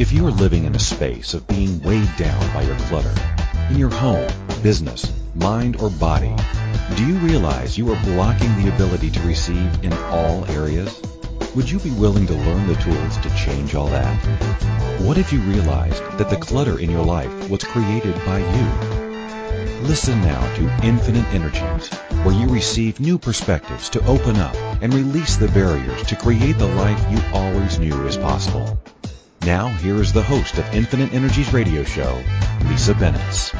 If you are living in a space of being weighed down by your clutter, in your home, business, mind, or body, do you realize you are blocking the ability to receive in all areas? Would you be willing to learn the tools to change all that? What if you realized that the clutter in your life was created by you? Listen now to Infinite Energies, where you receive new perspectives to open up and release the barriers to create the life you always knew is possible. Now, here is the host of Infinite Energies radio show, Lisa Bennett.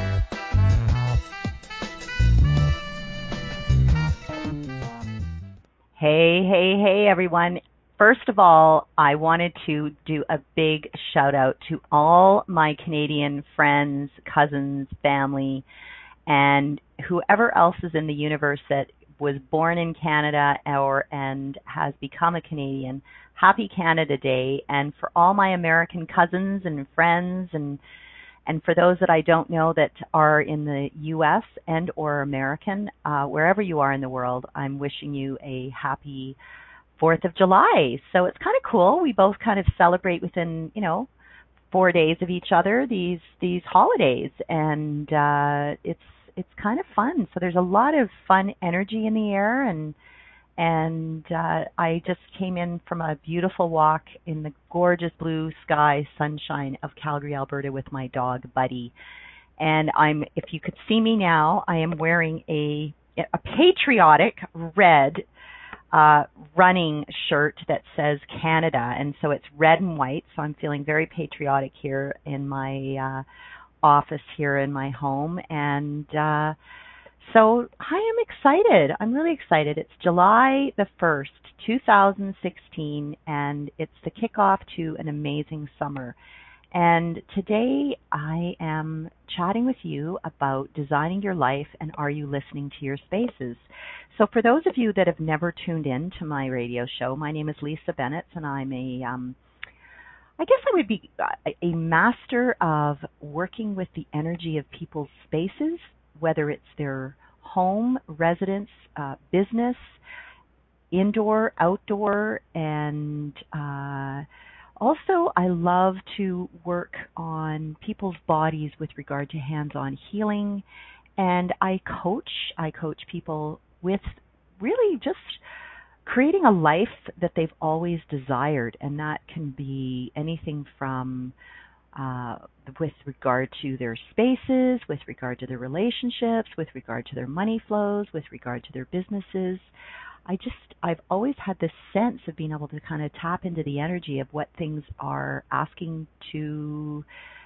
Hey, hey, hey, everyone. First of all, I wanted to do a big shout out to all my Canadian friends, cousins, family, and whoever else is in the universe that was born in Canada or and has become a Canadian happy Canada Day. And for all my American cousins and friends and and for those that I don't know that are in the U.S. and or American, uh, wherever you are in the world, I'm wishing you a happy Fourth of July. So it's kind of cool. We both kind of celebrate within, you know, four days of each other these these holidays, and uh, it's it's kind of fun. So there's a lot of fun energy in the air, and and uh, I just came in from a beautiful walk in the gorgeous blue sky sunshine of Calgary, Alberta, with my dog Buddy. And I'm, if you could see me now, I am wearing a a patriotic red uh, running shirt that says Canada, and so it's red and white. So I'm feeling very patriotic here in my uh, office here in my home, and uh, so I am excited. I'm really excited. It's July the 1st, 2016, and it's the kickoff to an amazing summer. And today I am chatting with you about designing your life and are you listening to your spaces? So, for those of you that have never tuned in to my radio show, my name is Lisa Bennett, and I'm a um, I guess I would be a master of working with the energy of people's spaces, whether it's their home, residence, uh, business, indoor, outdoor, and uh, also I love to work on people's bodies with regard to hands-on healing, and I coach. I coach people with really just creating a life that they've always desired, and that can be anything from uh, with regard to their spaces, with regard to their relationships, with regard to their money flows, with regard to their businesses. I just, I've always had this sense of being able to kind of tap into the energy of what things are asking to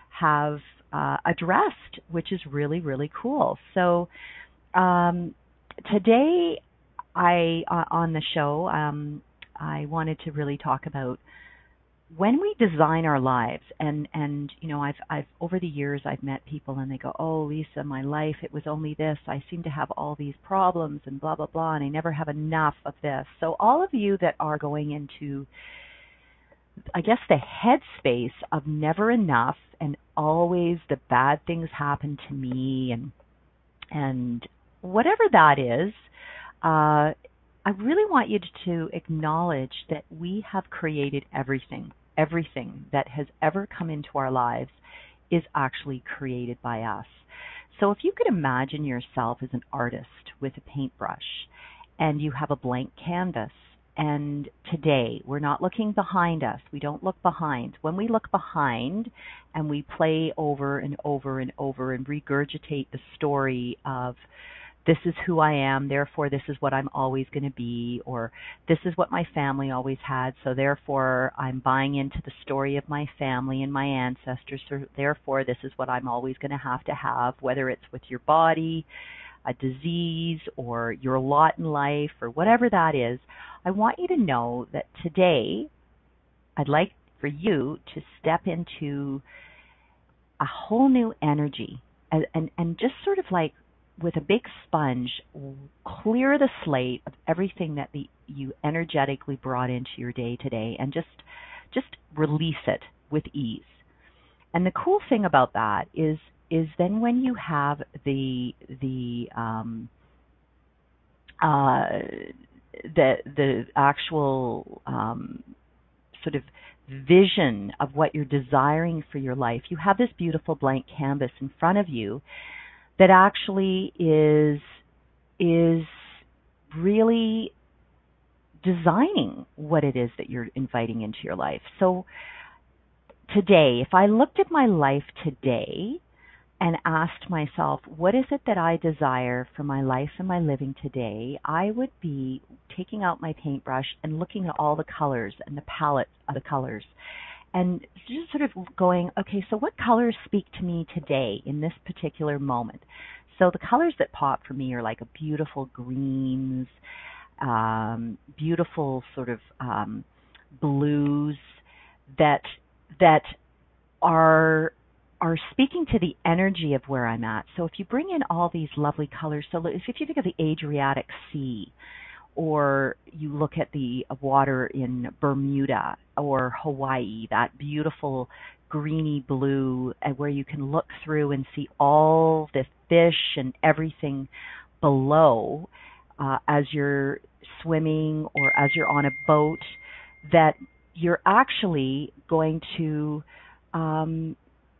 have uh, addressed, which is really, really cool. So, um, today, I, uh, on the show, um, I wanted to really talk about when we design our lives and and you know I've I've over the years I've met people and they go oh Lisa my life it was only this. I seem to have all these problems and blah blah blah and I never have enough of this. So all of you that are going into I guess the headspace of never enough and always the bad things happen to me and and whatever that is uh I really want you to acknowledge that we have created everything. Everything that has ever come into our lives is actually created by us. So if you could imagine yourself as an artist with a paintbrush and you have a blank canvas and today we're not looking behind us. We don't look behind. When we look behind and we play over and over and over and regurgitate the story of this is who I am, therefore this is what I'm always going to be, or this is what my family always had, so therefore I'm buying into the story of my family and my ancestors, so therefore this is what I'm always going to have to have, whether it's with your body, a disease, or your lot in life, or whatever that is. I want you to know that today I'd like for you to step into a whole new energy and, and, and just sort of like with a big sponge, clear the slate of everything that the, you energetically brought into your day today, and just just release it with ease. And the cool thing about that is is then when you have the the um, uh, the the actual um, sort of vision of what you're desiring for your life, you have this beautiful blank canvas in front of you that actually is is really designing what it is that you're inviting into your life. So today, if I looked at my life today and asked myself, what is it that I desire for my life and my living today, I would be taking out my paintbrush and looking at all the colors and the palette of the colors and just sort of going, okay, so what colors speak to me today in this particular moment? So the colors that pop for me are like a beautiful greens, um, beautiful sort of um, blues that that are are speaking to the energy of where I'm at. So if you bring in all these lovely colors, so if you think of the Adriatic Sea, or you look at the water in Bermuda or Hawaii, that beautiful greeny blue, and where you can look through and see all the fish and everything below uh, as you're swimming or as you're on a boat, that you're actually going to um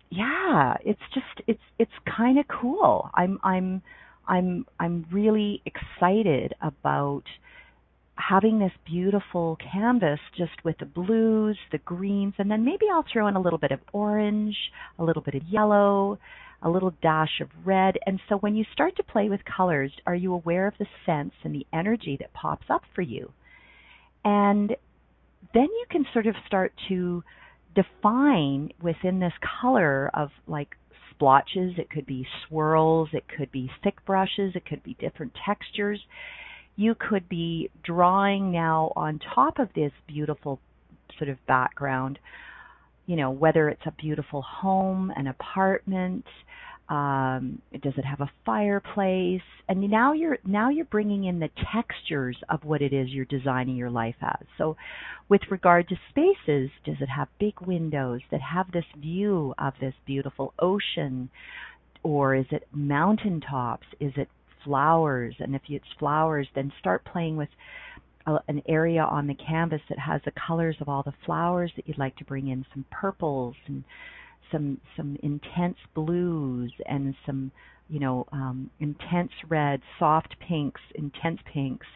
yeah it's just it's it's kind of cool. I'm i'm i'm i'm really excited about having this beautiful canvas just with the blues the greens and then maybe i'll throw in a little bit of orange a little bit of yellow a little dash of red. And so when you start to play with colors are you aware of the sense and the energy that pops up for you? And then you can sort of start to define within this color of like splotches, it could be swirls, it could be thick brushes, it could be different textures. You could be drawing now on top of this beautiful sort of background, you know, whether it's a beautiful home, an apartment, um, does it have a fireplace? And now you're now you're bringing in the textures of what it is you're designing your life as. So with regard to spaces does it have big windows that have this view of this beautiful ocean? Or is it mountain tops is it flowers and if it's flowers then start playing with a, an area on the canvas that has the colors of all the flowers that you'd like to bring in some purples and some some intense blues and some you know um, intense reds, soft pinks, intense pinks,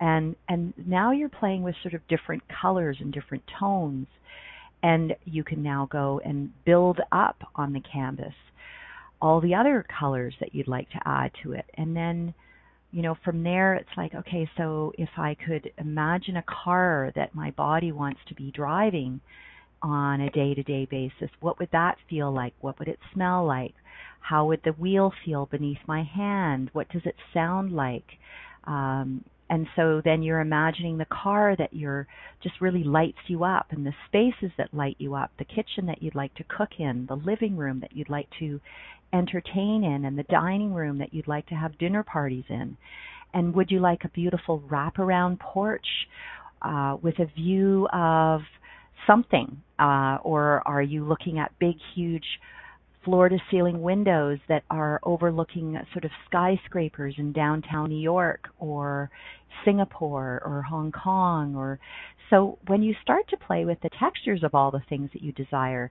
and and now you're playing with sort of different colors and different tones, and you can now go and build up on the canvas all the other colors that you'd like to add to it, and then you know from there it's like okay so if i could imagine a car that my body wants to be driving on a day to day basis. What would that feel like? What would it smell like? How would the wheel feel beneath my hand? What does it sound like? Um, and so then you're imagining the car that you're just really lights you up and the spaces that light you up, the kitchen that you'd like to cook in, the living room that you'd like to entertain in, and the dining room that you'd like to have dinner parties in. And would you like a beautiful wraparound porch uh, with a view of something? Uh, or are you looking at big, huge floor to ceiling windows that are overlooking sort of skyscrapers in downtown New York or Singapore or Hong Kong or so when you start to play with the textures of all the things that you desire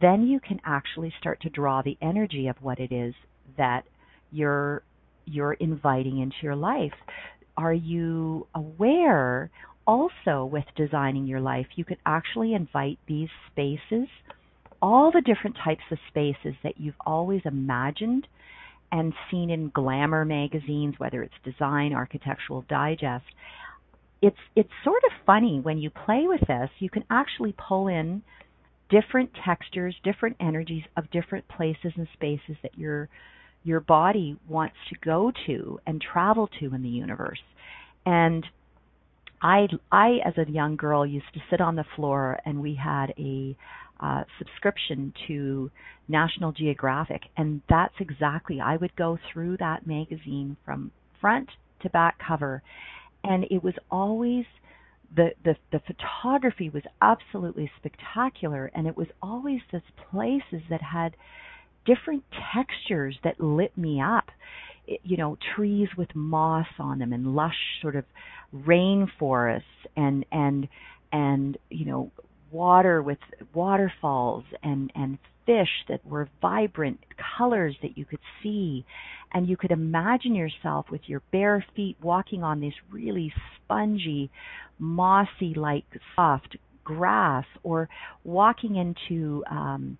then you can actually start to draw the energy of what it is that you're you're inviting into your life are you aware also with designing your life, you could actually invite these spaces, all the different types of spaces that you've always imagined and seen in glamour magazines, whether it's design, architectural digest. It's it's sort of funny when you play with this, you can actually pull in different textures, different energies of different places and spaces that your your body wants to go to and travel to in the universe. And I I as a young girl used to sit on the floor and we had a uh, subscription to National Geographic and that's exactly I would go through that magazine from front to back cover and it was always the the the photography was absolutely spectacular and it was always those places that had different textures that lit me up. You know trees with moss on them and lush sort of rainforests and and and you know water with waterfalls and and fish that were vibrant colors that you could see. And you could imagine yourself with your bare feet walking on this really spongy mossy like soft grass or walking into um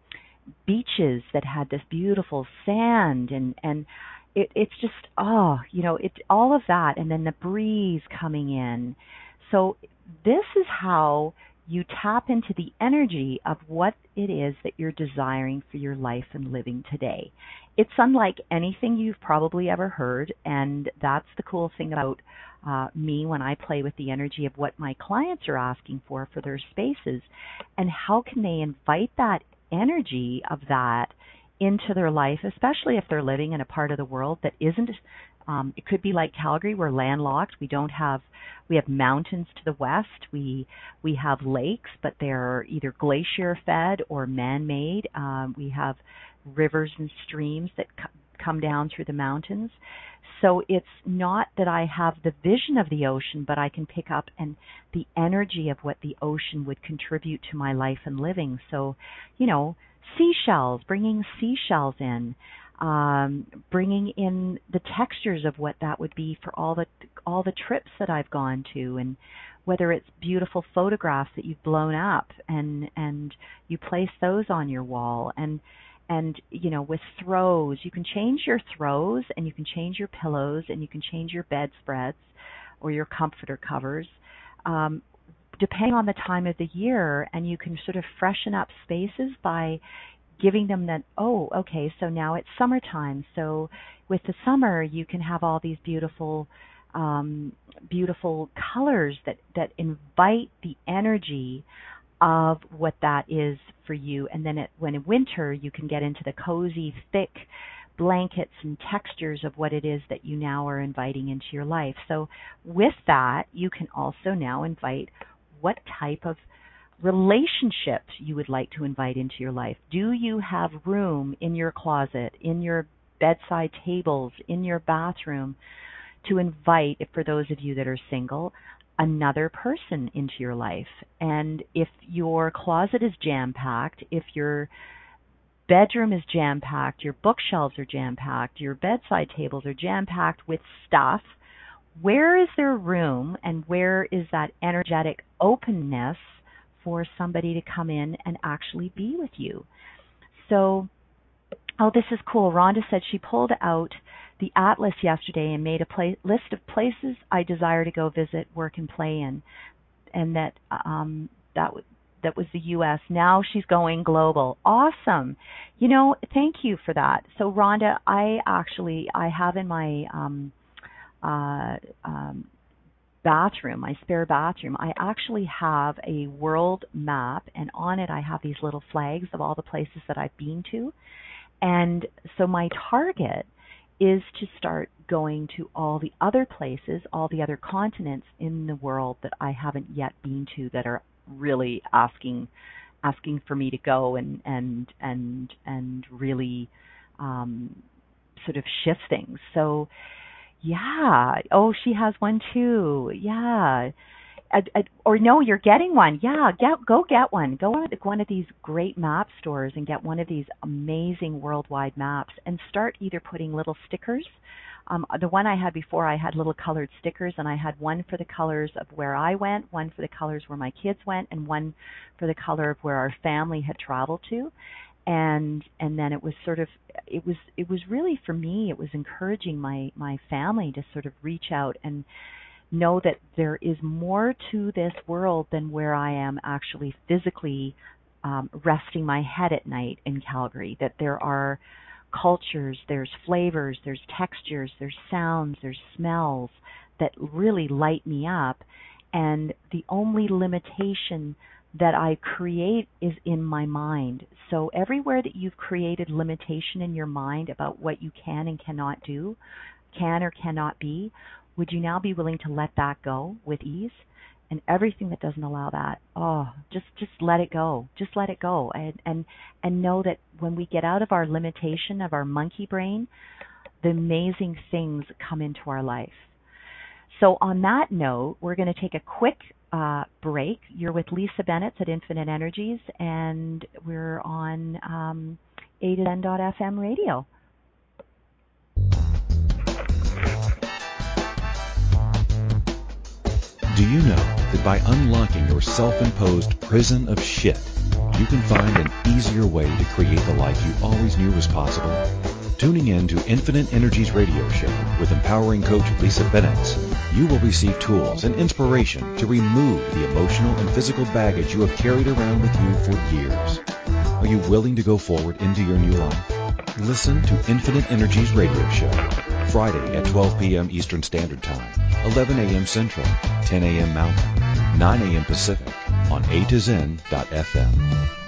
beaches that had this beautiful sand and and it it's just oh you know it all of that and then the breeze coming in. So this is how you tap into the energy of what it is that you're desiring for your life and living today. It's unlike anything you've probably ever heard, and that's the cool thing about uh, me when I play with the energy of what my clients are asking for for their spaces, and how can they invite that energy of that into their life, especially if they're living in a part of the world that isn't um, it could be like Calgary, we're landlocked. We don't have we have mountains to the west. We we have lakes, but they're either glacier fed or man made. Um, we have rivers and streams that c- come down through the mountains. So it's not that I have the vision of the ocean, but I can pick up and the energy of what the ocean would contribute to my life and living. So, you know, seashells, bringing seashells in, um, bringing in the textures of what that would be for all the all the trips that I've gone to, and whether it's beautiful photographs that you've blown up and and you place those on your wall, and and you know with throws you can change your throws and you can change your pillows and you can change your bedspreads or your comforter covers. Um, depending on the time of the year, and you can sort of freshen up spaces by giving them that oh okay so now it's summertime. So with the summer you can have all these beautiful um, beautiful colors that that invite the energy of what that is for you. And then it, when in winter you can get into the cozy thick blankets and textures of what it is that you now are inviting into your life. So with that you can also now invite what type of relationships you would like to invite into your life. Do you have room in your closet, in your bedside tables, in your bathroom to invite, for those of you that are single, another person into your life? And if your closet is jam packed, if your bedroom is jam packed, your bookshelves are jam packed, your bedside tables are jam packed with stuff, where is there room and where is that energetic openness for somebody to come in and actually be with you. So, oh, this is cool. Rhonda said she pulled out the atlas yesterday and made a list of places I desire to go visit, work, and play in, and that um, that that was the U.S. Now she's going global. Awesome. You know, thank you for that. So Rhonda, I actually I have in my um, uh, um, bathroom, my spare bathroom, I actually have a world map, and on it I have these little flags of all the places that I've been to. And so my target is to start going to all the other places, all the other continents in the world that I haven't yet been to that are really asking asking for me to go and and and and really um sort of shift things. So yeah. Oh, she has one too. Yeah. or no, you're getting one. Yeah, get go get one. Go to one of these great map stores and get one of these amazing worldwide maps and start either putting little stickers. Um, the one I had before, I had little colored stickers, and I had one for the colors of where I went, one for the colors where my kids went, and one for the color of where our family had traveled to and and then it was sort of it was it was really for me it was encouraging my my family to sort of reach out and know that there is more to this world than where I am actually physically um, resting my head at night in Calgary. That there are cultures, there's flavors, there's textures, there's sounds, there's smells that really light me up. And the only limitation that I create is in my mind. So everywhere that you've created limitation in your mind about what you can and cannot do, can or cannot be, would you now be willing to let that go with ease? And everything that doesn't allow that, oh, just just let it go. Just let it go. And and and know that when we get out of our limitation of our monkey brain, the amazing things come into our life. So, on that note, we're going to take a quick uh, break. You're with Lisa Bennett at Infinite Energies, and we're on um, A to N.FM radio. Do you know that by unlocking your self-imposed prison of shit, you can find an easier way to create the life you always knew was possible? Tuning in to Infinite Energies radio show with empowering coach Lisa Bennett, you will receive tools and inspiration to remove the emotional and physical baggage you have carried around with you for years. Are you willing to go forward into your new life? Listen to Infinite Energies radio show Friday at 12 p.m. Eastern Standard Time, 11 a.m. Central, 10 a.m. Mountain, 9 a.m. Pacific on A to Zen.fm.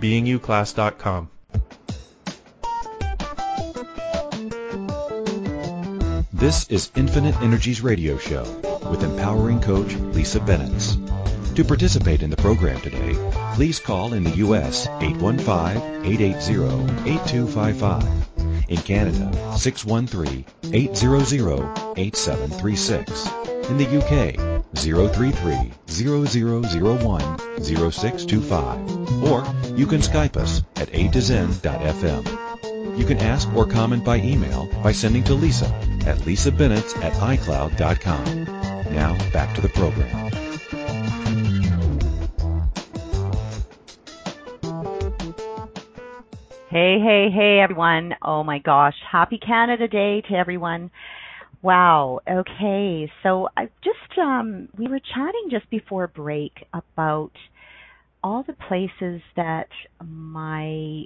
beingyouclass.com. This is Infinite Energies Radio Show with empowering coach Lisa Bennett. To participate in the program today, please call in the U.S. 815-880-8255. In Canada, 613-800-8736. In the UK, 033-0001-0625. Or you can Skype us at a to. You can ask or comment by email by sending to Lisa at lisabennett at icloud.com. Now back to the program. Hey, hey, hey, everyone. Oh my gosh. Happy Canada Day to everyone. Wow. Okay. So I just, um, we were chatting just before break about all the places that my,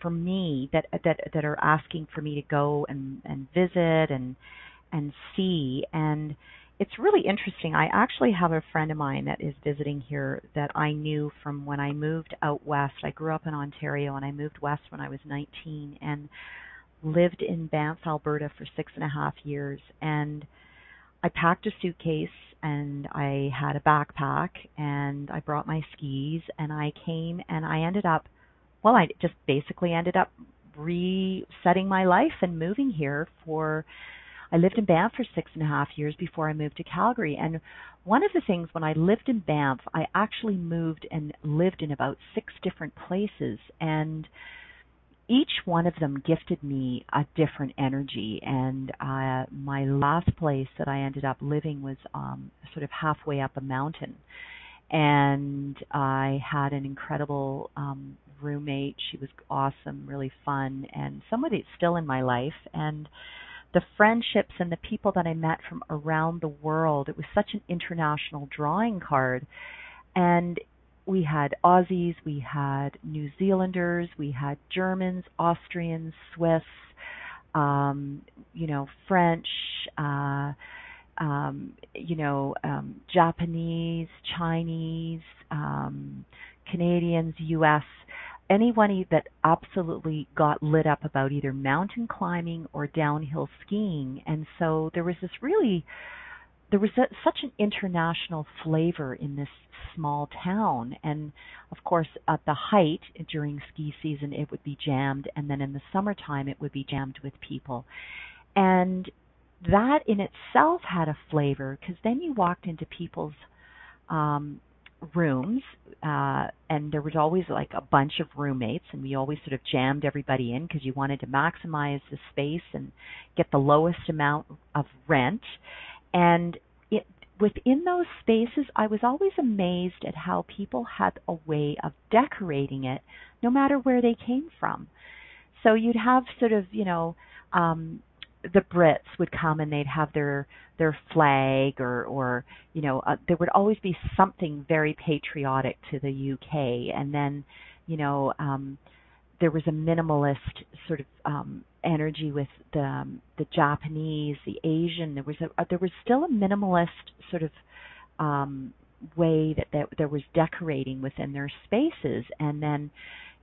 for me, that, that, that are asking for me to go and, and visit and, and see. And, it's really interesting. I actually have a friend of mine that is visiting here that I knew from when I moved out west. I grew up in Ontario and I moved west when I was 19 and lived in Banff, Alberta for six and a half years. And I packed a suitcase and I had a backpack and I brought my skis and I came and I ended up, well, I just basically ended up resetting my life and moving here for I lived in Banff for six and a half years before I moved to Calgary. And one of the things when I lived in Banff, I actually moved and lived in about six different places. And each one of them gifted me a different energy. And uh, my last place that I ended up living was um, sort of halfway up a mountain. And I had an incredible um, roommate. She was awesome, really fun, and somebody that's still in my life. And the friendships and the people that I met from around the world. It was such an international drawing card. And we had Aussies, we had New Zealanders, we had Germans, Austrians, Swiss, um, you know, French, uh, um, you know, um, Japanese, Chinese, um, Canadians, US anyone that absolutely got lit up about either mountain climbing or downhill skiing. And so there was this really there was a, such an international flavor in this small town. And of course at the height during ski season it would be jammed. And then in the summertime it would be jammed with people. And that in itself had a flavor because then you walked into people's um rooms, uh, and there was always like a bunch of roommates, and we always sort of jammed everybody in because you wanted to maximize the space and get the lowest amount of rent. And it, within those spaces, I was always amazed at how people had a way of decorating it, no matter where they came from. So you'd have sort of, you know, um, the Brits would come and they'd have their their flag or or you know uh, there would always be something very patriotic to the UK and then you know um there was a minimalist sort of um energy with the um, the Japanese the Asian. There was a uh, there was still a minimalist sort of um way that, that there was decorating within their spaces. And then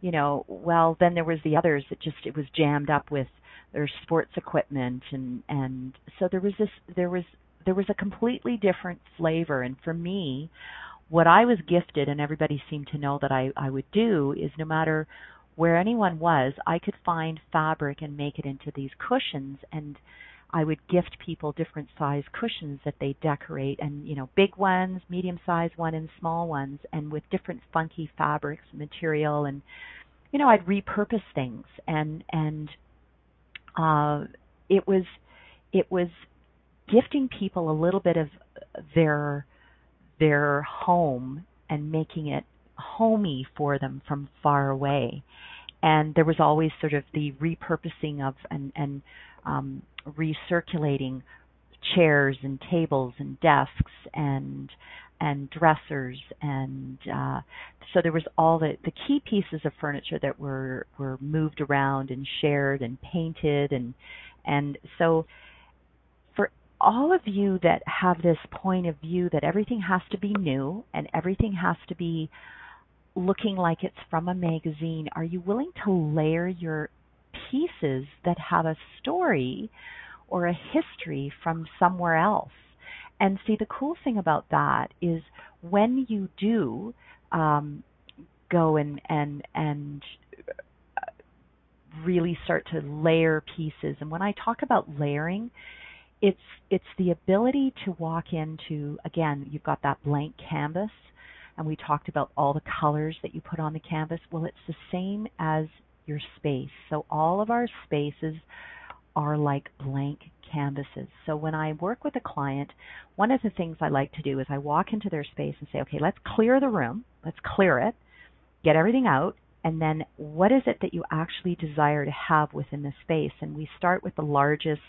you know well then there was the others that just it was jammed up with their sports equipment and and so there was this there was there was a completely different flavor. And for me what I was gifted and everybody seemed to know that I I would do is no matter where anyone was I could find fabric and make it into these cushions and I would gift people different size cushions that they decorate and you know big ones, medium sized one and small ones and with different funky fabrics material and you know I'd repurpose things and and uh, it was it was gifting people a little bit of their their home and making it homey for them from far away. And there was always sort of the repurposing of and and um, recirculating chairs and tables and desks and and dressers and uh, so there was all the the key pieces of furniture that were were moved around and shared and painted and and so for all of you that have this point of view that everything has to be new and everything has to be looking like it's from a magazine are you willing to layer your pieces that have a story or a history from somewhere else and see, the cool thing about that is when you do um, go and and and really start to layer pieces. And when I talk about layering, it's it's the ability to walk into again, you've got that blank canvas and we talked about all the colors that you put on the canvas. Well, it's the same as your space. So all of our spaces are like blank canvases. So when I work with a client, one of the things I like to do is I walk into their space and say, okay, let's clear the room, let's clear it, get everything out, and then what is it that you actually desire to have within the space? And we start with the largest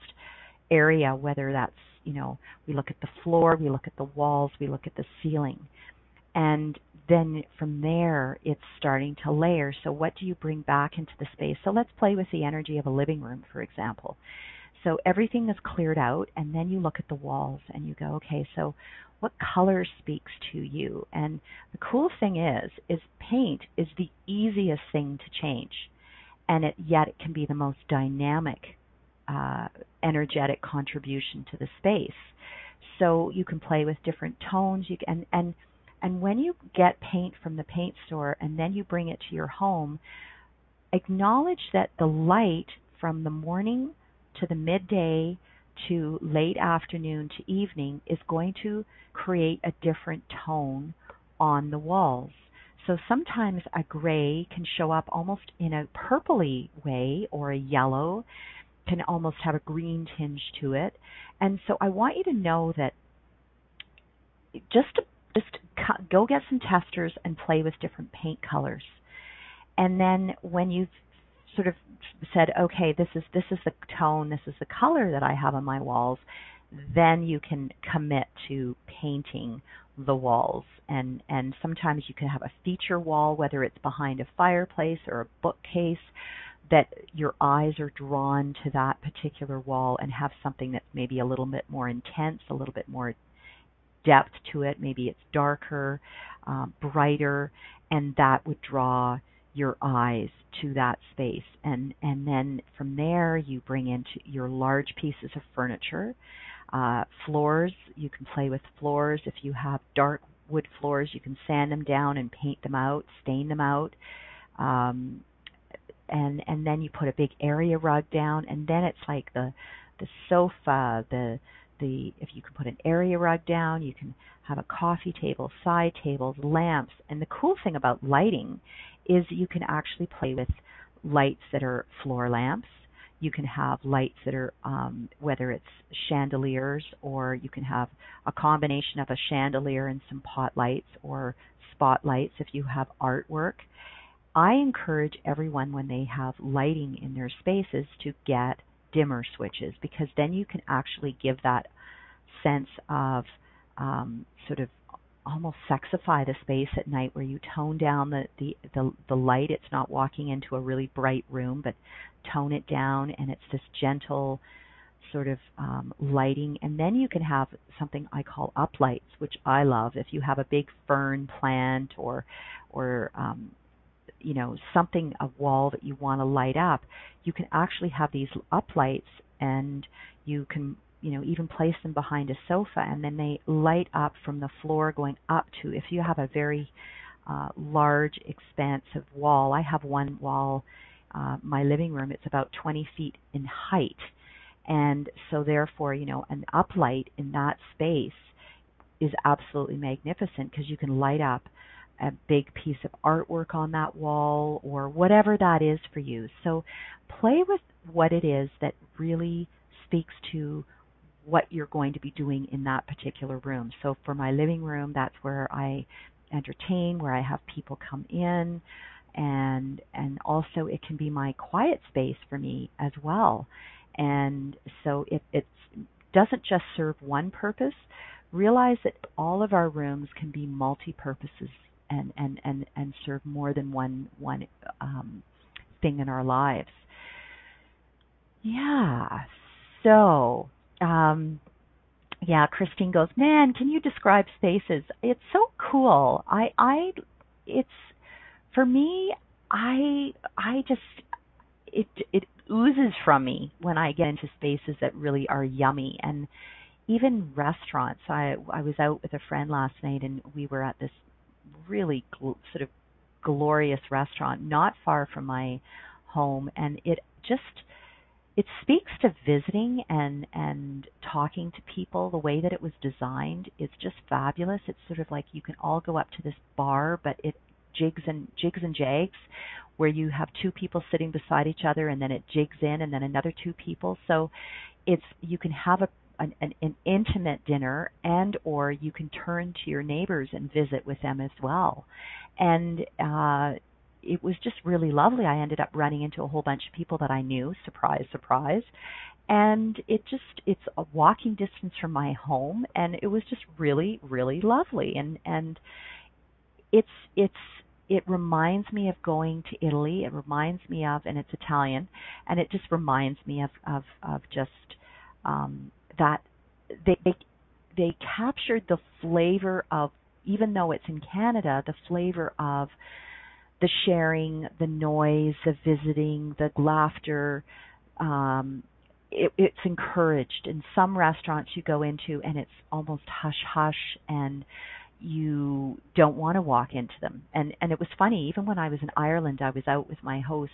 area, whether that's, you know, we look at the floor, we look at the walls, we look at the ceiling. And then from there, it's starting to layer. So, what do you bring back into the space? So, let's play with the energy of a living room, for example. So everything is cleared out, and then you look at the walls and you go, okay, so what color speaks to you? And the cool thing is, is paint is the easiest thing to change, and it yet it can be the most dynamic, uh, energetic contribution to the space. So you can play with different tones. You can, and and and when you get paint from the paint store and then you bring it to your home, acknowledge that the light from the morning to the midday to late afternoon to evening is going to create a different tone on the walls. So sometimes a gray can show up almost in a purpley way or a yellow can almost have a green tinge to it. And so I want you to know that just just go get some testers and play with different paint colors. And then when you've sort of said, okay, this is this is the tone, this is the color that I have on my walls, then you can commit to painting the walls. And and sometimes you can have a feature wall, whether it's behind a fireplace or a bookcase, that your eyes are drawn to that particular wall and have something that's maybe a little bit more intense, a little bit more depth to it. Maybe it's darker, um, brighter, and that would draw your eyes to that space. And and then from there you bring into your large pieces of furniture uh, floors. You can play with floors. If you have dark wood floors you can sand them down and paint them out stain them out. Um, and and then you put a big area rug down and then it's like the the sofa the the if you can put an area rug down, you can have a coffee table, side tables, lamps. And the cool thing about lighting is you can actually play with lights that are floor lamps. You can have lights that are um, whether it's chandeliers or you can have a combination of a chandelier and some pot lights or spotlights if you have artwork. I encourage everyone when they have lighting in their spaces to get dimmer switches because then you can actually give that sense of um, sort of almost sexify the space at night where you tone down the, the, the, the light. It's not walking into a really bright room, but tone it down and it's this gentle sort of um, lighting. And then you can have something I call uplights, which I love. If you have a big fern plant or or um, you know something a wall that you want to light up, you can actually have these uplights and you can you know even place them behind a sofa and then they light up from the floor going up to if you have a very uh, large expansive wall i have one wall uh, my living room it's about 20 feet in height. And so therefore you know an uplight in that space is absolutely magnificent because you can light up a big piece of artwork on that wall or whatever that is for you so play with what it is that really speaks to what you're going to be doing in that particular room. So for my living room, that's where I entertain, where I have people come in, and and also it can be my quiet space for me as well. And so it it doesn't just serve one purpose. Realize that all of our rooms can be multi-purposes and and and and serve more than one one um, thing in our lives. Yeah. So um, yeah, Christine goes, man, can you describe spaces? It's so cool. I, I, it's for me. I, I just, it, it oozes from me when I get into spaces that really are yummy and even restaurants. I, I was out with a friend last night and we were at this really gl- sort of glorious restaurant not far from my home, and it just it speaks to visiting and and talking to people. The way that it was designed it's just fabulous. It's sort of like you can all go up to this bar but it jigs and jigs and jags where you have two people sitting beside each other and then it jigs in and then another two people. So it's you can have a an, an, an intimate dinner and or you can turn to your neighbors and visit with them as well and uh it was just really lovely. I ended up running into a whole bunch of people that I knew. Surprise, surprise. And it just it's a walking distance from my home and it was just really really lovely and and it's it's it reminds me of going to Italy. It reminds me of and it's Italian and it just reminds me of of of just um that they they captured the flavor of even though it's in Canada, the flavor of the sharing, the noise, the visiting, the laughter. Um, it, it's encouraged. In some restaurants you go into and it's almost hush hush and you don't want to walk into them. And and it was funny, even when I was in Ireland, I was out with my host,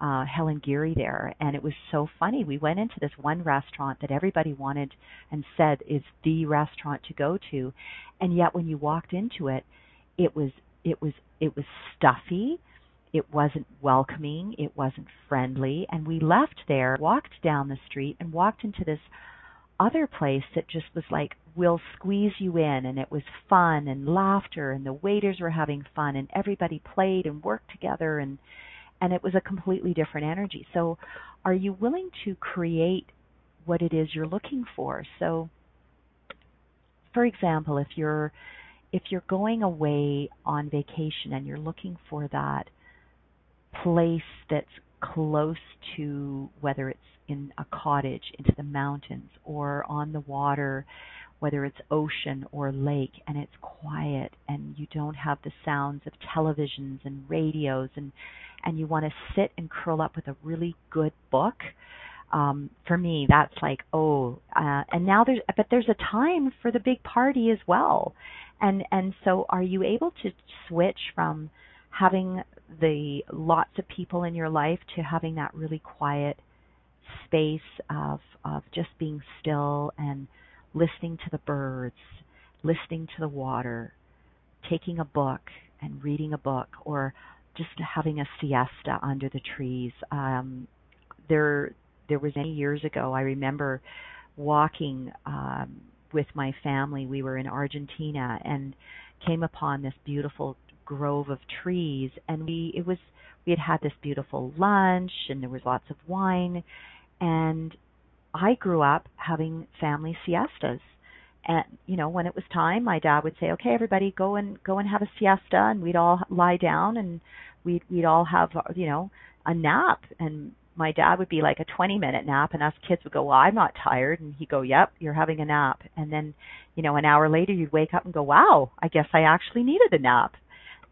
uh, Helen Geary there, and it was so funny. We went into this one restaurant that everybody wanted and said is the restaurant to go to, and yet when you walked into it, it was it was it was stuffy it wasn't welcoming it wasn't friendly and we left there walked down the street and walked into this other place that just was like we'll squeeze you in and it was fun and laughter and the waiters were having fun and everybody played and worked together and and it was a completely different energy. So are you willing to create what it is you're looking for? So for example if you're if you're going away on vacation and you're looking for that place that's close to whether it's in a cottage into the mountains or on the water whether it's ocean or lake and it's quiet and you don't have the sounds of televisions and radios and and you want to sit and curl up with a really good book um for me that's like oh uh and now there's but there's a time for the big party as well. And and so are you able to switch from having the lots of people in your life to having that really quiet space of of just being still and listening to the birds, listening to the water, taking a book and reading a book, or just having a siesta under the trees. Um, there, there was many years ago. I remember walking um, with my family. We were in Argentina and came upon this beautiful grove of trees, and we it was we had had this beautiful lunch, and there was lots of wine, and I grew up having family siestas. And you know when it was time my dad would say okay everybody go and go and have a siesta and we'd all lie down and we'd we'd all have you know a nap. And my dad would be like a 20 minute nap and us kids would go well i'm not tired. And he'd go yep you're having a nap. And then you know an hour later you'd wake up and go wow i guess i actually needed a nap.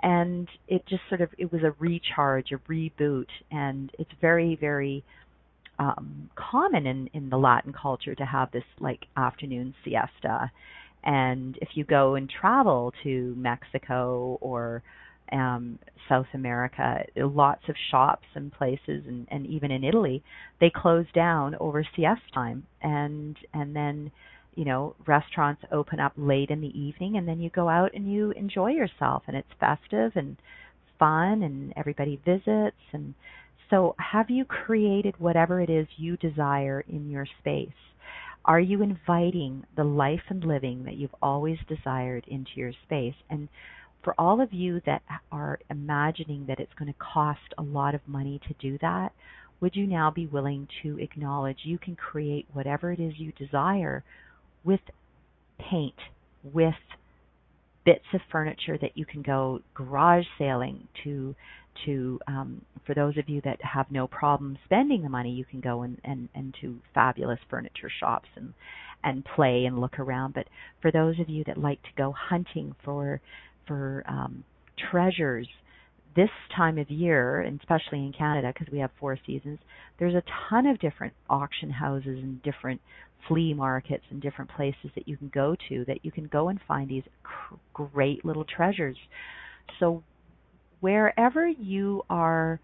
And it just sort of it was a recharge a reboot. And it's very very um, common in, in the Latin culture to have this like afternoon siesta. And if you go and travel to Mexico or um, South America, lots of shops and places, and, and even in Italy, they close down over siesta time, and and then you know restaurants open up late in the evening, and then you go out and you enjoy yourself, and it's festive and fun, and everybody visits, and so, have you created whatever it is you desire in your space? Are you inviting the life and living that you've always desired into your space? And for all of you that are imagining that it's going to cost a lot of money to do that, would you now be willing to acknowledge you can create whatever it is you desire with paint, with bits of furniture that you can go garage sailing to to um, for those of you that have no problem spending the money, you can go and, and, and to fabulous furniture shops and and play and look around. But for those of you that like to go hunting for for um, treasures, this time of year, and especially in Canada because we have four seasons, there's a ton of different auction houses and different flea markets and different places that you can go to that you can go and find these cr- great little treasures. So wherever you are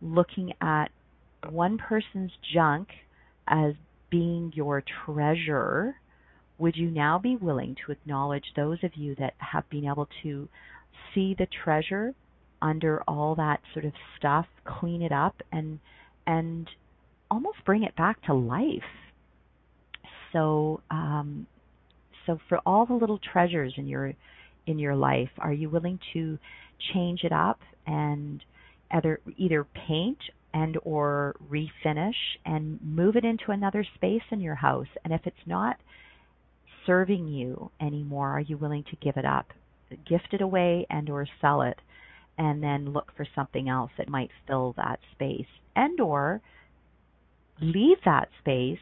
looking at one person's junk as being your treasure, would you now be willing to acknowledge those of you that have been able to see the treasure under all that sort of stuff, clean it up and and almost bring it back to life. So um, so for all the little treasures in your in your life, are you willing to change it up and either either paint and or refinish and move it into another space in your house. And if it's not serving you anymore are you willing to give it up? Gift it away and or sell it and then look for something else that might fill that space and or leave that space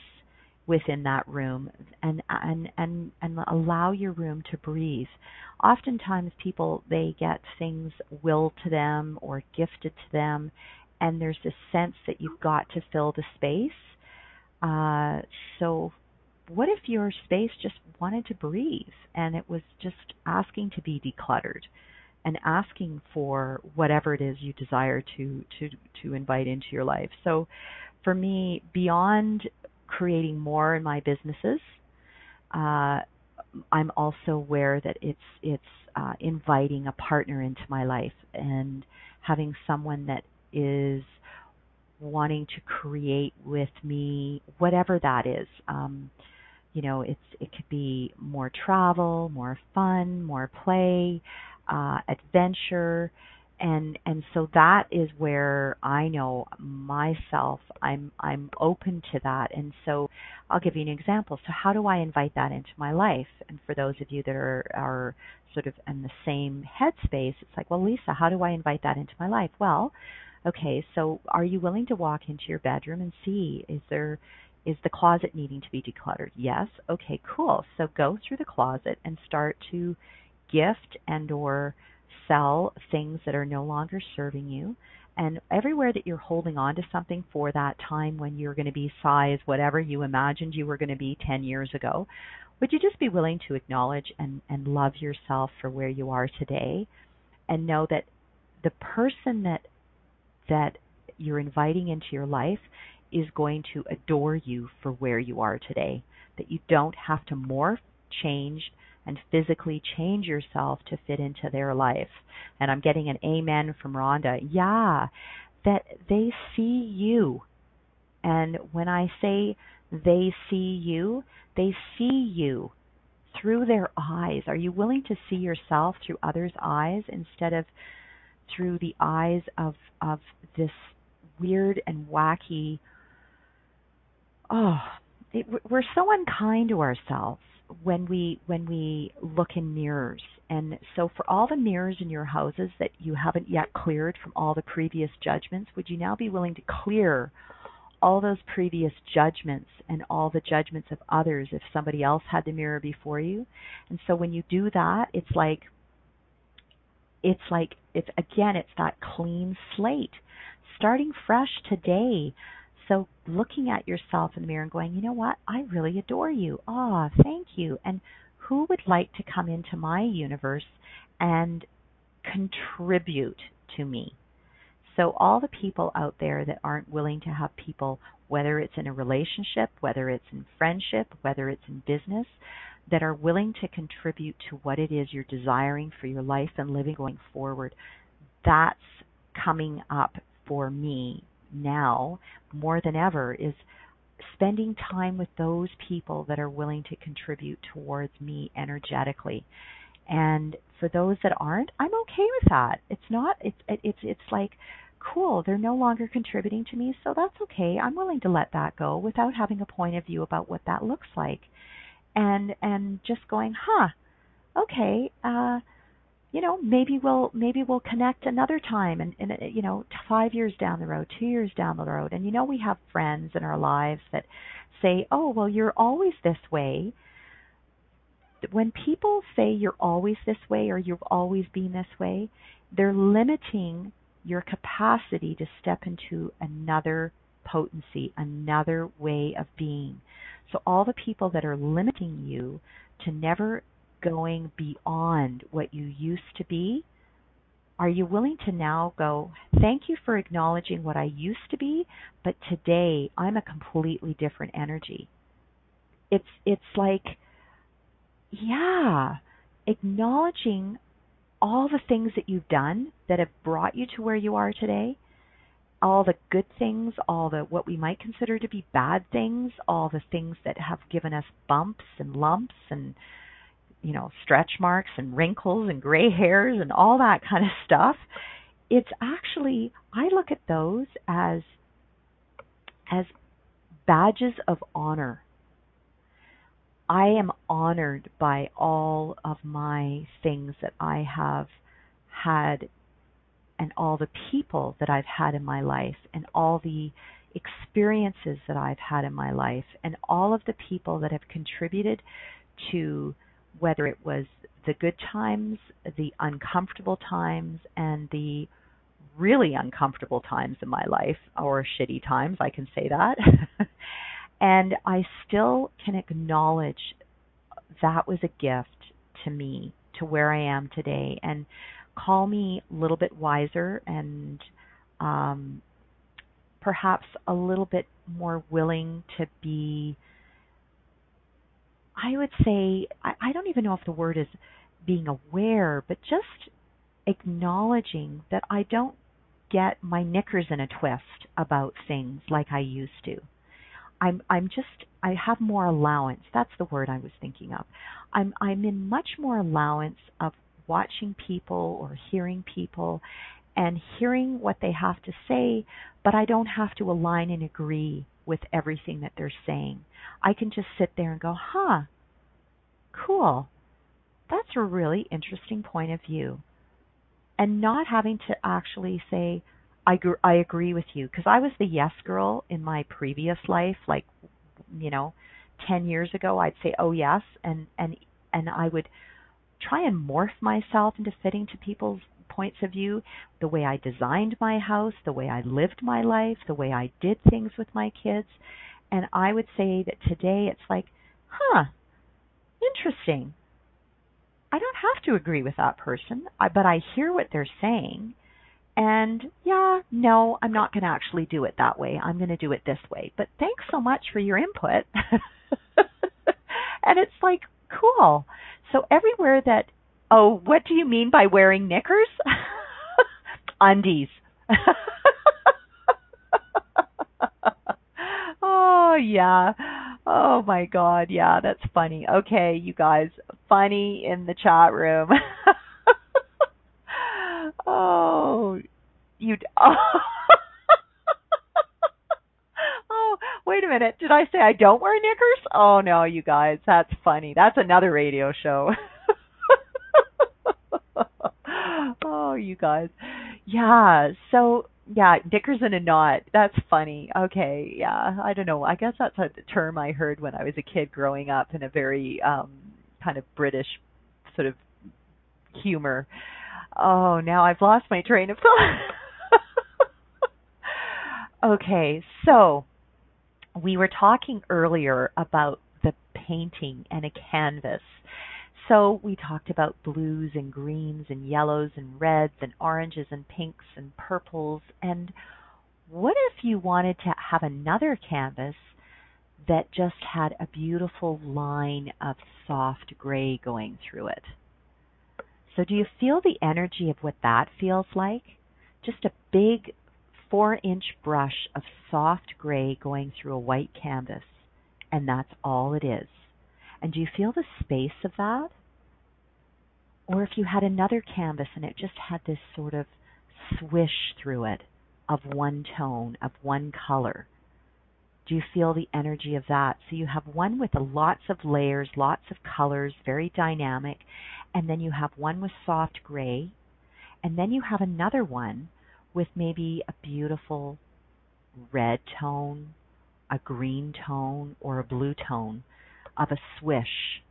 within that room and and and and allow your room to breathe. Oftentimes people they get things willed to them or gifted to them and there's this sense that you've got to fill the space. Uh, so what if your space just wanted to breathe and it was just asking to be decluttered and asking for whatever it is you desire to to to invite into your life? So for me beyond creating more in my businesses. Uh, I'm also aware that it's it's uh, inviting a partner into my life and having someone that is wanting to create with me whatever that is. Um, you know, it's it could be more travel, more fun, more play, uh, adventure and and so that is where I know myself I'm I'm open to that. And so I'll give you an example. So how do I invite that into my life? And for those of you that are are sort of in the same headspace it's like well Lisa how do I invite that into my life? Well okay so are you willing to walk into your bedroom and see is there is the closet needing to be decluttered? Yes. Okay cool. So go through the closet and start to gift and or sell things that are no longer serving you. And everywhere that you're holding on to something for that time when you're going to be size whatever you imagined you were going to be 10 years ago, would you just be willing to acknowledge and, and love yourself for where you are today and know that the person that that you're inviting into your life is going to adore you for where you are today. That you don't have to morph, change, and physically change yourself to fit into their life. And I'm getting an amen from Rhonda. Yeah, that they see you. And when I say they see you, they see you through their eyes. Are you willing to see yourself through others' eyes instead of through the eyes of of this weird and wacky oh it, we're so unkind to ourselves when we when we look in mirrors. And so for all the mirrors in your houses that you haven't yet cleared from all the previous judgments would you now be willing to clear all those previous judgments and all the judgments of others if somebody else had the mirror before you? And so when you do that it's like it's like it's again it's that clean slate. Starting fresh today so looking at yourself in the mirror and going, you know what? I really adore you. Ah, oh, thank you. And who would like to come into my universe and contribute to me? So all the people out there that aren't willing to have people, whether it's in a relationship, whether it's in friendship, whether it's in business, that are willing to contribute to what it is you're desiring for your life and living going forward, that's coming up for me now more than ever is spending time with those people that are willing to contribute towards me energetically. And for those that aren't, I'm okay with that. It's not it's it's it's like cool, they're no longer contributing to me, so that's okay. I'm willing to let that go without having a point of view about what that looks like. And and just going, "Huh. Okay, uh you know maybe we'll maybe we'll connect another time and, and you know five years down the road two years down the road. And you know we have friends in our lives that say oh well you're always this way. When people say you're always this way or you've always been this way they're limiting your capacity to step into another potency another way of being. So all the people that are limiting you to never going beyond what you used to be? Are you willing to now go, thank you for acknowledging what I used to be, but today I'm a completely different energy? It's it's like yeah, acknowledging all the things that you've done that have brought you to where you are today, all the good things, all the what we might consider to be bad things, all the things that have given us bumps and lumps and you know, stretch marks and wrinkles and gray hairs and all that kind of stuff. It's actually I look at those as as badges of honor. I am honored by all of my things that I have had and all the people that I've had in my life and all the experiences that I've had in my life and all of the people that have contributed to whether it was the good times, the uncomfortable times, and the really uncomfortable times in my life, or shitty times, I can say that. and I still can acknowledge that was a gift to me, to where I am today, and call me a little bit wiser and um, perhaps a little bit more willing to be I would say I, I don't even know if the word is being aware, but just acknowledging that I don't get my knickers in a twist about things like I used to. I'm I'm just I have more allowance. That's the word I was thinking of. I'm I'm in much more allowance of watching people or hearing people and hearing what they have to say, but I don't have to align and agree with everything that they're saying. I can just sit there and go, huh, cool. That's a really interesting point of view. And not having to actually say, I, gr- I agree with you. Because I was the yes girl in my previous life, like, you know, 10 years ago, I'd say, oh, yes. And, and, and I would try and morph myself into fitting to people's points of view, the way I designed my house, the way I lived my life, the way I did things with my kids. And I would say that today it's like, huh, interesting. I don't have to agree with that person, but I hear what they're saying And yeah, no, I'm not going to actually do it that way. I'm going to do it this way. But thanks so much for your input. and it's like, cool. So everywhere that, oh, what do you mean by wearing knickers? Undies. oh, yeah. Oh my god, yeah, that's funny. Okay, you guys, funny in the chat room. oh, you oh. oh, wait a minute. Did I say I don't wear knickers? Oh no, you guys, that's funny. That's another radio show. Oh, you guys. Yeah, so yeah, knickers in a knot. That's funny. Okay, yeah. I don't know. I guess that's a term I heard when I was a kid growing up in a very um kind of British sort of humor. Oh, now I've lost my train of thought. okay, so we were talking earlier about the painting and a canvas so we talked about blues and greens and yellows and reds and oranges and pinks and purples. And what if you wanted to have another canvas that just had a beautiful line of soft gray going through it? So do you feel the energy of what that feels like? Just a big four inch brush of soft gray going through a white canvas, and that's all it is. And do you feel the space of that? Or if you had another canvas and it just had this sort of swish through it of one tone, of one color. Do you feel the energy of that? So you have one with lots of layers, lots of colors, very dynamic, and then you have one with soft gray, and then you have another one with maybe a beautiful red tone, a green tone, or a blue tone of a swish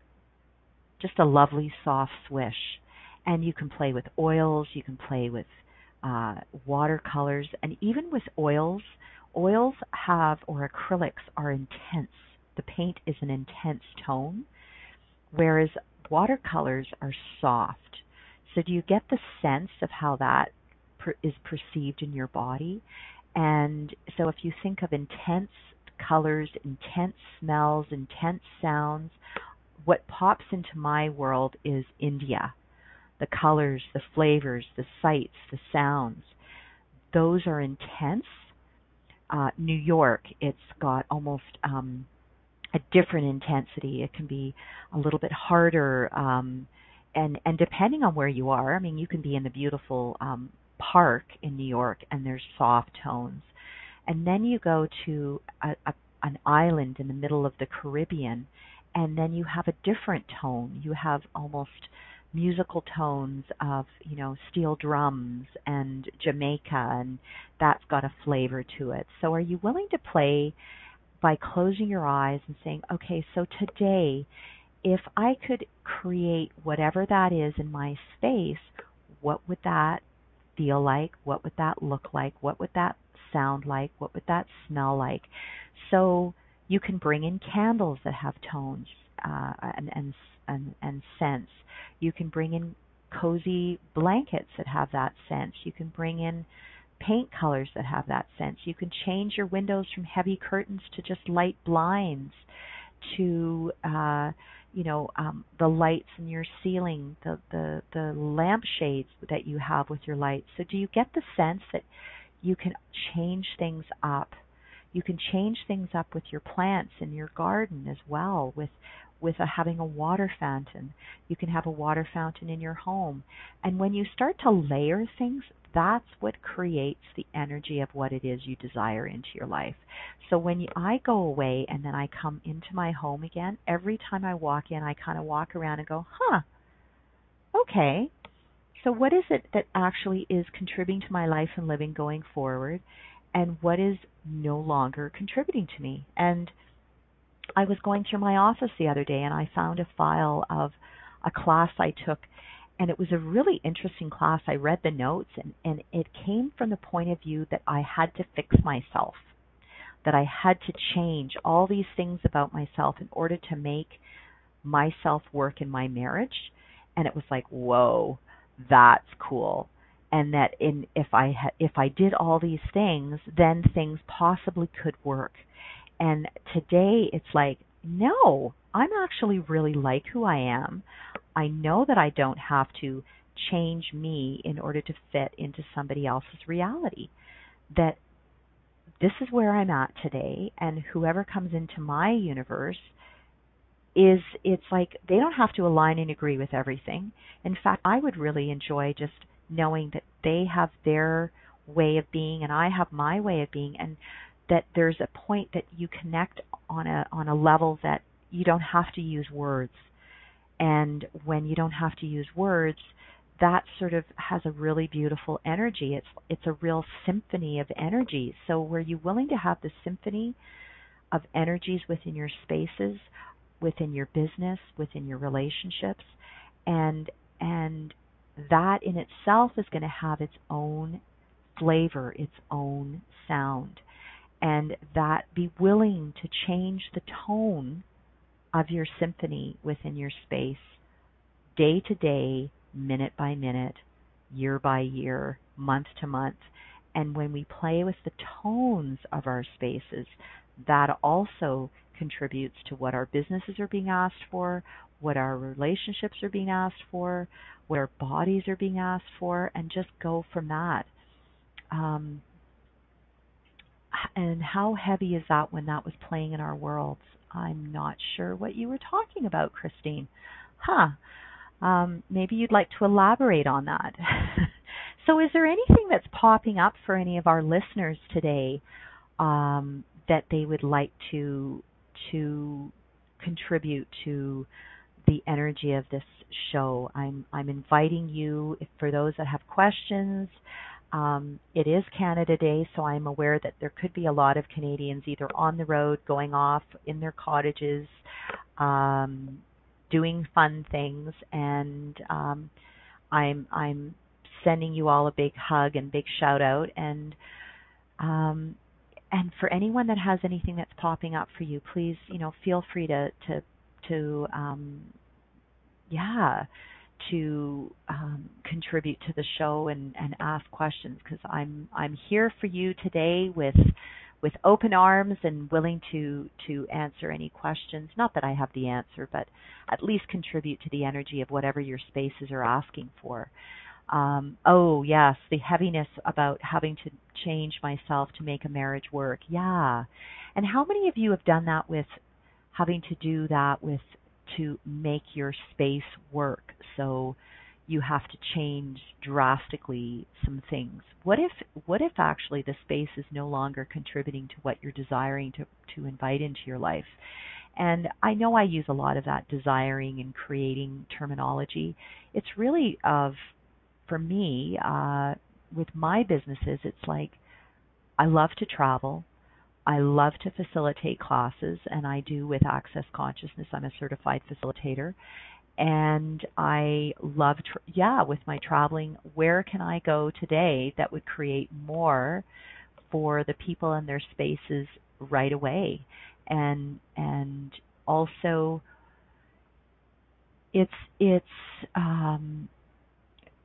just a lovely soft swish. And you can play with oils, you can play with uh, watercolors, and even with oils, oils have or acrylics are intense. The paint is an intense tone, whereas watercolors are soft. So, do you get the sense of how that per- is perceived in your body? And so, if you think of intense colors, intense smells, intense sounds, what pops into my world is India. The colors, the flavors, the sights, the sounds. Those are intense. Uh, New York, it's got almost um, a different intensity. It can be a little bit harder, um, and and depending on where you are, I mean, you can be in the beautiful um, park in New York, and there's soft tones, and then you go to a, a, an island in the middle of the Caribbean, and then you have a different tone. You have almost musical tones of you know steel drums and Jamaica, and that's got a flavor to it. So, are you willing to play by closing your eyes and saying, okay, so today, if I could create whatever that is in my space, what would that feel like? What would that look like? What would that sound like? What would that smell like? So you can bring in candles that have tones uh, and, and and and scents. You can bring in cozy blankets that have that sense. You can bring in paint colors that have that sense. You can change your windows from heavy curtains to just light blinds, to uh, you know um, the lights in your ceiling, the the the lampshades that you have with your lights. So do you get the sense that you can change things up? You can change things up with your plants in your garden as well with with a, having a water fountain. You can have a water fountain in your home. And when you start to layer things, that's what creates the energy of what it is you desire into your life. So when you, I go away and then I come into my home again, every time I walk in, I kind of walk around and go, huh, okay. So what is it that actually is contributing to my life and living going forward? and what is no longer contributing to me. And I was going through my office the other day and I found a file of a class I took and it was a really interesting class. I read the notes and, and it came from the point of view that I had to fix myself, that I had to change all these things about myself in order to make myself work in my marriage. And it was like, whoa, that's cool. and that in if I ha- if I did all these things, then things possibly could work. And today it's like, no, I'm actually really like who I am. I know that I don't have to change me in order to fit into somebody else's reality. That this is where I'm at today, and whoever comes into my universe is it's like they don't have to align and agree with everything. In fact, I would really enjoy just knowing that they have their way of being and I have my way of being and that there's a point that you connect on a on a level that you don't have to use words. And when you don't have to use words, that sort of has a really beautiful energy. It's it's a real symphony of energy. So were you willing to have the symphony of energies within your spaces, within your business, within your relationships, and and that in itself is going to have its own flavor, its own sound. And that be willing to change the tone of your symphony within your space day to day, minute by minute, year by year, month to month. And when we play with the tones of our spaces, that also contributes to what our businesses are being asked for, what our relationships are being asked for, what our bodies are being asked for, and just go from that. Um, and how heavy is that when that was playing in our worlds? I'm not sure what you were talking about, Christine. Huh. Um, maybe you'd like to elaborate on that. so, is there anything that's popping up for any of our listeners today um, that they would like to to contribute to the energy of this show. I'm I'm inviting you for those that have questions. Um, it is Canada Day, so I'm aware that there could be a lot of Canadians either on the road, going off in their cottages, um, doing fun things, and um, I'm I'm sending you all a big hug and big shout out and um, and for anyone that has anything that's popping up for you, please, you know, feel free to to to um, yeah, to um, contribute to the show and, and ask questions because I'm I'm here for you today with with open arms and willing to to answer any questions. Not that I have the answer, but at least contribute to the energy of whatever your spaces are asking for um, oh yes, the heaviness about having to change myself to make a marriage work. Yeah. And how many of you have done that with having to do that with to make your space work? So you have to change drastically some things. What if what if actually the space is no longer contributing to what you're desiring to to invite into your life? And I know I use a lot of that desiring and creating terminology. It's really of for me, uh, with my businesses, it's like I love to travel. I love to facilitate classes, and I do with Access Consciousness. I'm a certified facilitator. And I love, tra- yeah, with my traveling, where can I go today that would create more for the people in their spaces right away? And, and also, it's, it's, um,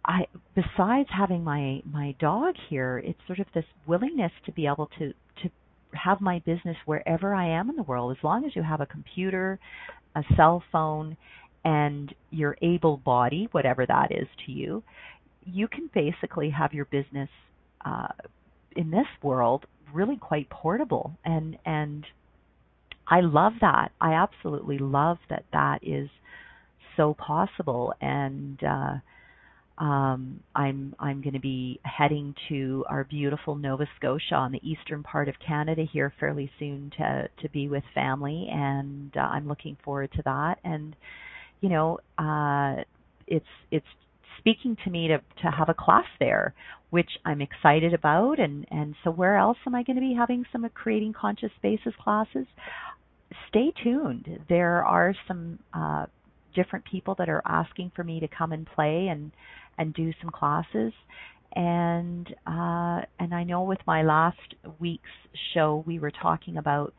I besides having my my dog here, it's sort of this willingness to be able to to have my business wherever I am in the world. As long as you have a computer, a cell phone and you're able body, whatever that is to you, you can basically have your business uh, in this world really quite portable. And and I love that. I absolutely love that that is so possible. And uh um, I'm I'm going to be heading to our beautiful Nova Scotia on the eastern part of Canada here fairly soon to to be with family, and uh, I'm looking forward to that. And you know, uh, it's it's speaking to me to to have a class there, which I'm excited about. And and so where else am I going to be having some creating conscious spaces classes? Stay tuned. There are some uh, different people that are asking for me to come and play and and do some classes and uh, and I know with my last week's show we were talking about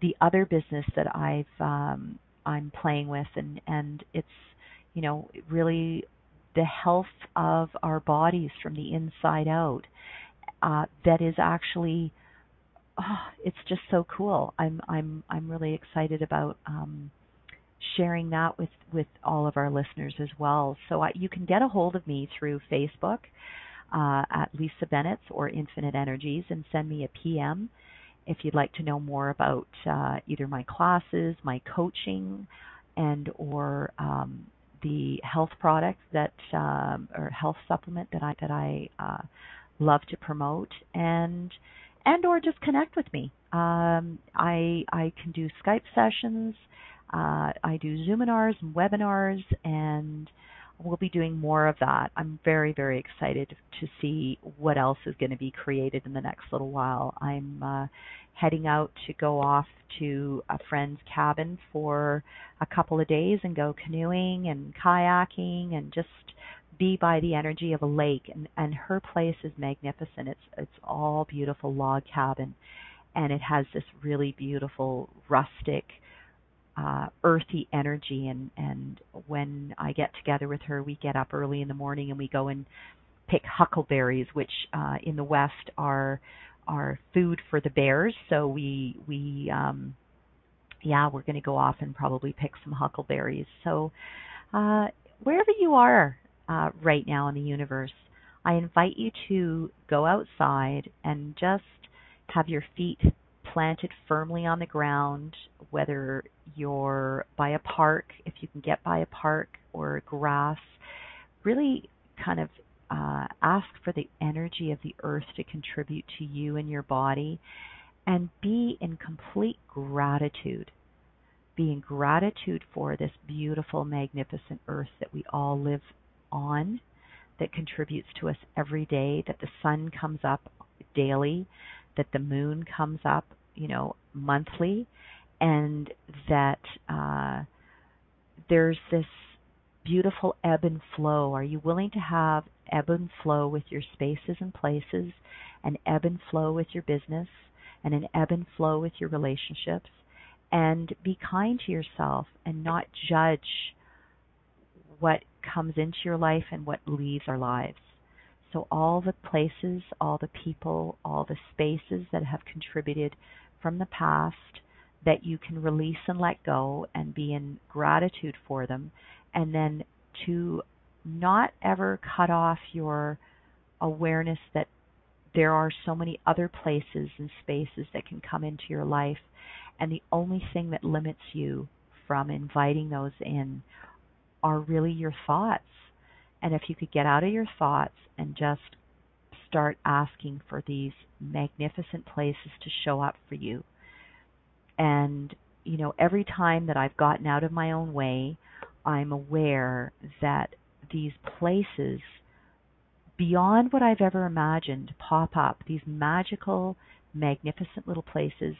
the other business that I've um, I'm playing with and and it's you know really the health of our bodies from the inside out. Uh, that is actually, oh, it's just so cool. I'm I'm I'm really excited about um, sharing that with with all of our listeners as well. So I, you can get a hold of me through Facebook uh, at Lisa Bennett or Infinite Energies and send me a PM if you'd like to know more about uh, either my classes, my coaching, and or um, the health product that um, or health supplement that I that I uh, love to promote and and or just connect with me. Um, I I can do Skype sessions. Uh, I do Zoominars and webinars, and we'll be doing more of that. I'm very, very excited to see what else is going to be created in the next little while. I'm uh, heading out to go off to a friend's cabin for a couple of days and go canoeing and kayaking and just be by the energy of a lake and and her place is magnificent it's it's all beautiful log cabin and it has this really beautiful rustic uh, earthy energy. And and when I get together with her, we get up early in the morning and we go and pick huckleberries, which uh, in the West are are food for the bears. So we we um, yeah, we're going to go off and probably pick some huckleberries. So uh, wherever you are uh, right now in the universe, I invite you to go outside and just have your feet planted firmly on the ground, whether you're by a park, if you can get by a park or grass, really kind of uh, ask for the energy of the earth to contribute to you and your body and be in complete gratitude. Be in gratitude for this beautiful, magnificent earth that we all live on, that contributes to us every day, that the sun comes up daily, that the moon comes up you know, monthly, and that uh, there's this beautiful ebb and flow. Are you willing to have ebb and flow with your spaces and places, an ebb and flow with your business, and an ebb and flow with your relationships? And be kind to yourself and not judge what comes into your life and what leaves our lives. So, all the places, all the people, all the spaces that have contributed from the past that you can release and let go and be in gratitude for them, and then to not ever cut off your awareness that there are so many other places and spaces that can come into your life, and the only thing that limits you from inviting those in are really your thoughts. And if you could get out of your thoughts and just start asking for these magnificent places to show up for you. And, you know, every time that I've gotten out of my own way, I'm aware that these places beyond what I've ever imagined pop up, these magical, magnificent little places.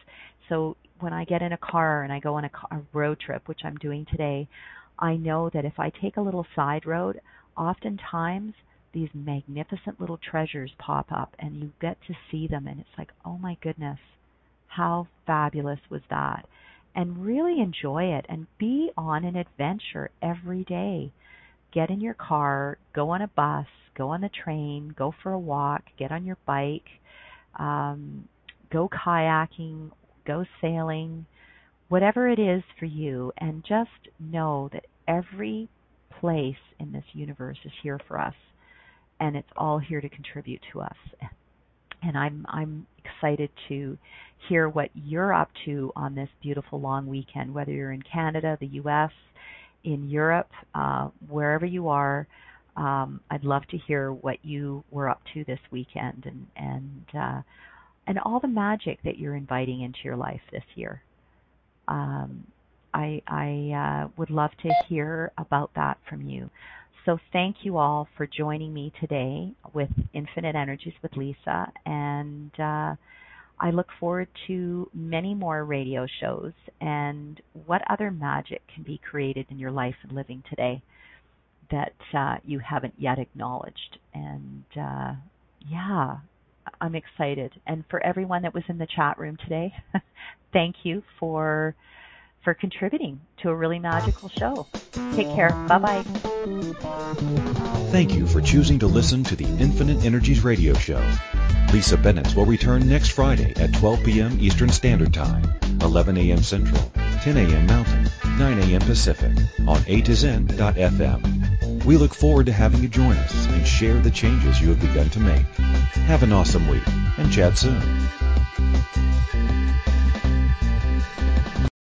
So when I get in a car and I go on a, car, a road trip, which I'm doing today, I know that if I take a little side road, oftentimes these magnificent little treasures pop up and you get to see them and it's like, "Oh my goodness, how fabulous was that?" And really enjoy it and be on an adventure every day. Get in your car, go on a bus, go on the train, go for a walk, get on your bike, um, go kayaking, go sailing, whatever it is for you, and just know that every place in this universe is here for us and it's all here to contribute to us. And I'm I'm excited to hear what you're up to on this beautiful long weekend, whether you're in Canada, the U.S., in Europe, uh, wherever you are. Um, I'd love to hear what you were up to this weekend and and uh, and all the magic that you're inviting into your life this year. Um, I I uh, would love to hear about that from you. So thank you all for joining me today with Infinite Energies with Lisa, and uh, I look forward to many more radio shows and what other magic can be created in your life and living today that uh, you haven't yet acknowledged. And uh, yeah, I'm excited. And for everyone that was in the chat room today, thank you for for contributing to a really magical show. Take care. Bye bye. Thank you for choosing to listen to the Infinite Energies radio show. Lisa Bennett will return next Friday at 12 p.m. Eastern Standard Time, 11 a.m. Central, 10 a.m. Mountain, 9 a.m. Pacific on A to Zen.fm. We look forward to having you join us and share the changes you have begun to make. Have an awesome week and chat soon.